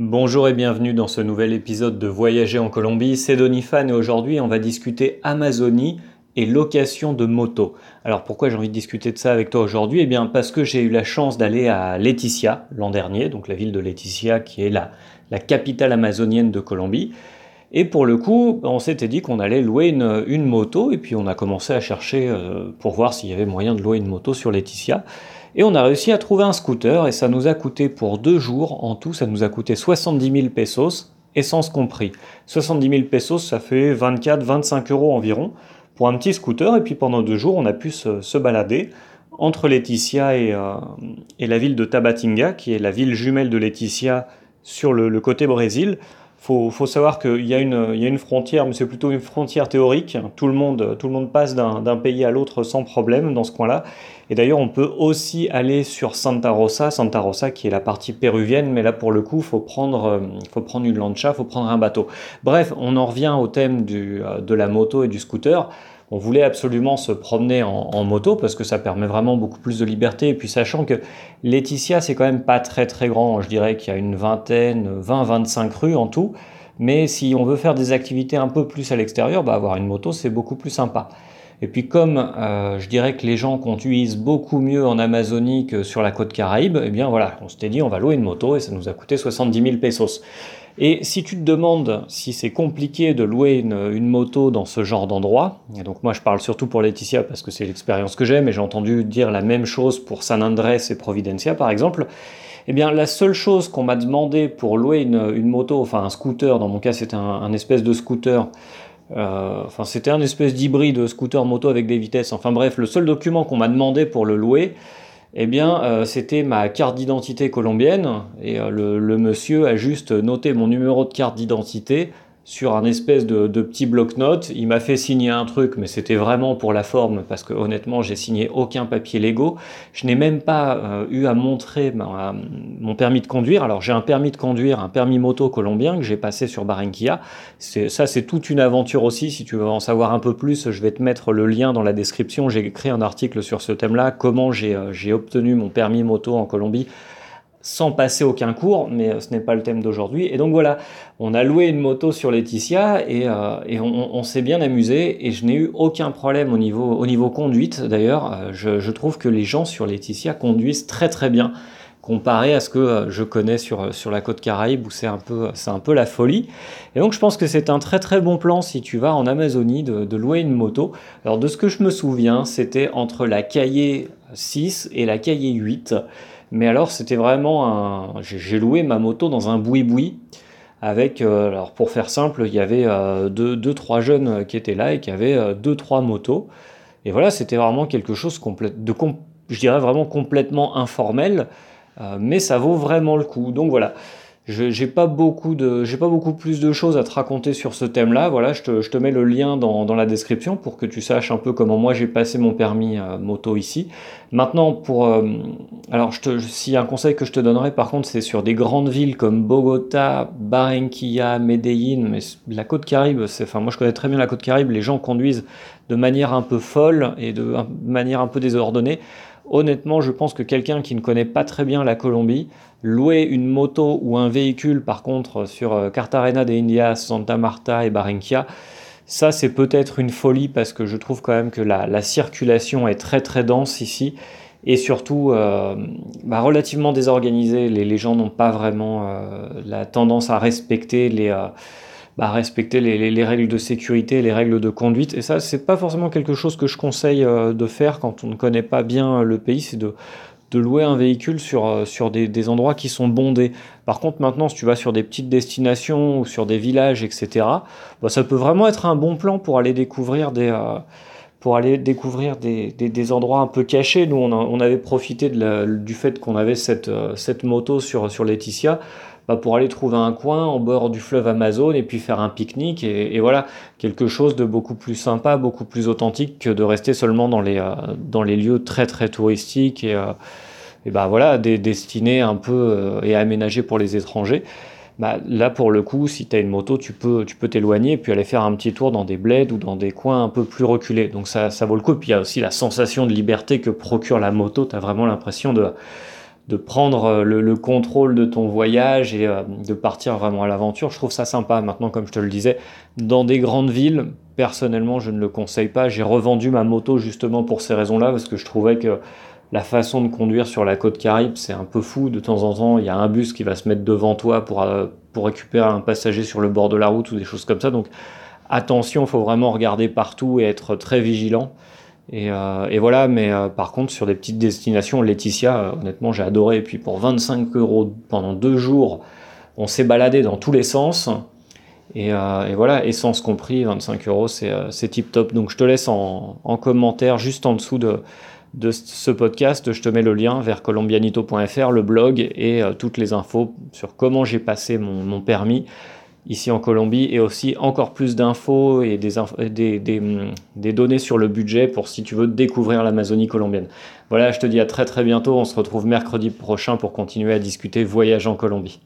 Bonjour et bienvenue dans ce nouvel épisode de Voyager en Colombie. C'est Donifan et aujourd'hui on va discuter Amazonie et location de moto. Alors pourquoi j'ai envie de discuter de ça avec toi aujourd'hui? Eh bien parce que j'ai eu la chance d'aller à Leticia l'an dernier, donc la ville de Leticia qui est la capitale amazonienne de Colombie. Et pour le coup, on s'était dit qu'on allait louer une, moto, et puis on a commencé à chercher euh, pour voir s'il y avait moyen de louer une moto sur Laetitia. Et on a réussi à trouver un scooter, et ça nous a coûté pour deux jours, en tout, ça nous a coûté 70 000 pesos, essence compris. 70 000 pesos, ça fait 24-25 euros environ pour un petit scooter, et puis pendant deux jours, on a pu se, balader entre Laetitia euh, et, la ville de Tabatinga, qui est la ville jumelle de Laetitia sur le côté Brésil faut, faut savoir qu'il y, a une, frontière, mais c'est plutôt une frontière théorique. Tout le monde, passe d'un pays à l'autre sans problème dans ce coin-là. Et d'ailleurs, on peut aussi aller sur Santa Rosa, Santa Rosa qui est la partie péruvienne, mais là pour le coup, faut prendre, euh, faut prendre une lancha, faut prendre un bateau. Bref, on en revient au thème euh, de la moto et du scooter on voulait absolument se promener en, moto parce que ça permet vraiment beaucoup plus de liberté. Et puis sachant que Laetitia, c'est quand même pas très très grand. Je dirais qu'il y a une vingtaine, 20-25 rues en tout. Mais si on veut faire des activités un peu plus à l'extérieur, bah, avoir une moto, c'est beaucoup plus sympa. Et puis comme euh, je dirais que les gens conduisent beaucoup mieux en Amazonie que sur la côte Caraïbe, eh bien voilà, on s'était dit on va louer une moto et ça nous a coûté 70 000 pesos. Et si tu te demandes si c'est compliqué de louer une, moto dans ce genre d'endroit, et donc moi je parle surtout pour Laetitia parce que c'est l'expérience que j'ai, mais j'ai entendu dire la même chose pour San Andrés et Providencia par exemple, eh bien la seule chose qu'on m'a demandé pour louer une, moto, enfin un scooter, dans mon cas c'était un, espèce de scooter, enfin c'était un espèce d'hybride scooter moto avec des vitesses, enfin bref, le seul document qu'on m'a demandé pour le louer, eh bien, euh, c'était ma carte d'identité colombienne. Et euh, le, monsieur a juste noté mon numéro de carte d'identité sur un espèce de, petit bloc-notes. Il m'a fait signer un truc, mais c'était vraiment pour la forme, parce que honnêtement, j'ai signé aucun papier légaux. Je n'ai même pas euh, eu à montrer mon permis de conduire. Alors j'ai un permis de conduire, un permis moto colombien que j'ai passé sur Barranquilla. Ça, c'est toute une aventure aussi. Si tu veux en savoir un peu plus, je vais te mettre le lien dans la description. J'ai écrit un article sur ce thème-là, comment j'ai euh, obtenu mon permis moto en Colombie sans passer aucun cours, mais euh, ce n'est pas le thème d'aujourd'hui. Et donc voilà, on a loué une moto sur Laetitia et, euh, on, s'est bien amusé et je n'ai eu aucun problème au niveau, au niveau conduite. D'ailleurs, euh, je, trouve que les gens sur Laetitia conduisent très très bien comparé à ce que je connais sur, sur la côte Caraïbe où c'est un, peu, un peu la folie. Et donc je pense que c'est un très très bon plan si tu vas en Amazonie de, de louer une moto. Alors de ce que je me souviens, c'était entre la Cahier 6 et la Cahier 8. Mais alors, c'était vraiment un. J'ai loué ma moto dans un boui-boui. Avec, euh, alors pour faire simple, il y avait euh, deux, deux, trois jeunes qui étaient là et qui avaient euh, deux, trois motos. Et voilà, c'était vraiment quelque chose de, je dirais vraiment complètement informel, mais ça vaut vraiment le coup. Donc voilà, j'ai pas beaucoup pas beaucoup plus de choses à te raconter sur ce thème-là. Voilà, je te, je te, mets le lien dans, dans, la description pour que tu saches un peu comment moi j'ai passé mon permis euh, moto ici. Maintenant, pour euh, alors je te si un conseil que je te donnerais par contre, c'est sur des grandes villes comme Bogota, Barranquilla, Medellín, mais la côte c'est enfin moi je connais très bien la côte Caraïbe. Les gens conduisent de manière un peu folle et de manière un peu désordonnée. Honnêtement, je pense que quelqu'un qui ne connaît pas très bien la Colombie, louer une moto ou un véhicule par contre sur euh, Cartagena de Indias, Santa Marta et Barranquilla, ça c'est peut-être une folie parce que je trouve quand même que la, circulation est très très dense ici et surtout euh, bah, relativement désorganisée. Les, gens n'ont pas vraiment euh, la tendance à respecter les bah, respecter les, règles de sécurité, les règles de conduite. Et ça, c'est pas forcément quelque chose que je conseille euh, de faire quand on ne connaît pas bien le pays, c'est de, louer un véhicule sur, euh, des, endroits qui sont bondés. Par contre, maintenant, si tu vas sur des petites destinations ou sur des villages, etc., bah, ça peut vraiment être un bon plan pour aller découvrir des... Euh, endroits un peu cachés. Nous, on, avait profité du fait qu'on avait cette, moto sur Laetitia bah, pour aller trouver un coin en bord du fleuve Amazon et puis faire un pique-nique et, voilà quelque chose de beaucoup plus sympa, beaucoup plus authentique que de rester seulement dans les, euh, lieux très très touristiques et, euh, bah voilà des, destinés un peu euh, et aménagés pour les étrangers. Bah, là pour le coup, si tu as une moto, tu peux tu peux t'éloigner et puis aller faire un petit tour dans des bleds ou dans des coins un peu plus reculés. Donc ça, ça vaut le coup. Puis il y a aussi la sensation de liberté que procure la moto. Tu as vraiment l'impression de de prendre le, contrôle de ton voyage et de partir vraiment à l'aventure. Je trouve ça sympa. Maintenant, comme je te le disais, dans des grandes villes, personnellement, je ne le conseille pas. J'ai revendu ma moto justement pour ces raisons-là, parce que je trouvais que la façon de conduire sur la côte Caraïbe, c'est un peu fou. De temps en temps, il y a un bus qui va se mettre devant toi pour, pour récupérer un passager sur le bord de la route ou des choses comme ça. Donc attention, il faut vraiment regarder partout et être très vigilant. Et, euh, voilà, mais euh, par contre, sur des petites destinations, Laetitia, euh, honnêtement, j'ai adoré. Et puis pour 25 euros pendant deux jours, on s'est baladé dans tous les sens. Et, voilà, essence compris, 25 euros, c'est tip top. Donc je te laisse en, commentaire juste en dessous de, de, ce podcast. Je te mets le lien vers colombianito.fr, le blog et toutes les infos sur comment j'ai passé mon permis ici en Colombie et aussi encore plus d'infos et des, des, données sur le budget pour si tu veux découvrir l'Amazonie colombienne. Voilà, je te dis à très très bientôt. On se retrouve mercredi prochain pour continuer à discuter voyage en Colombie.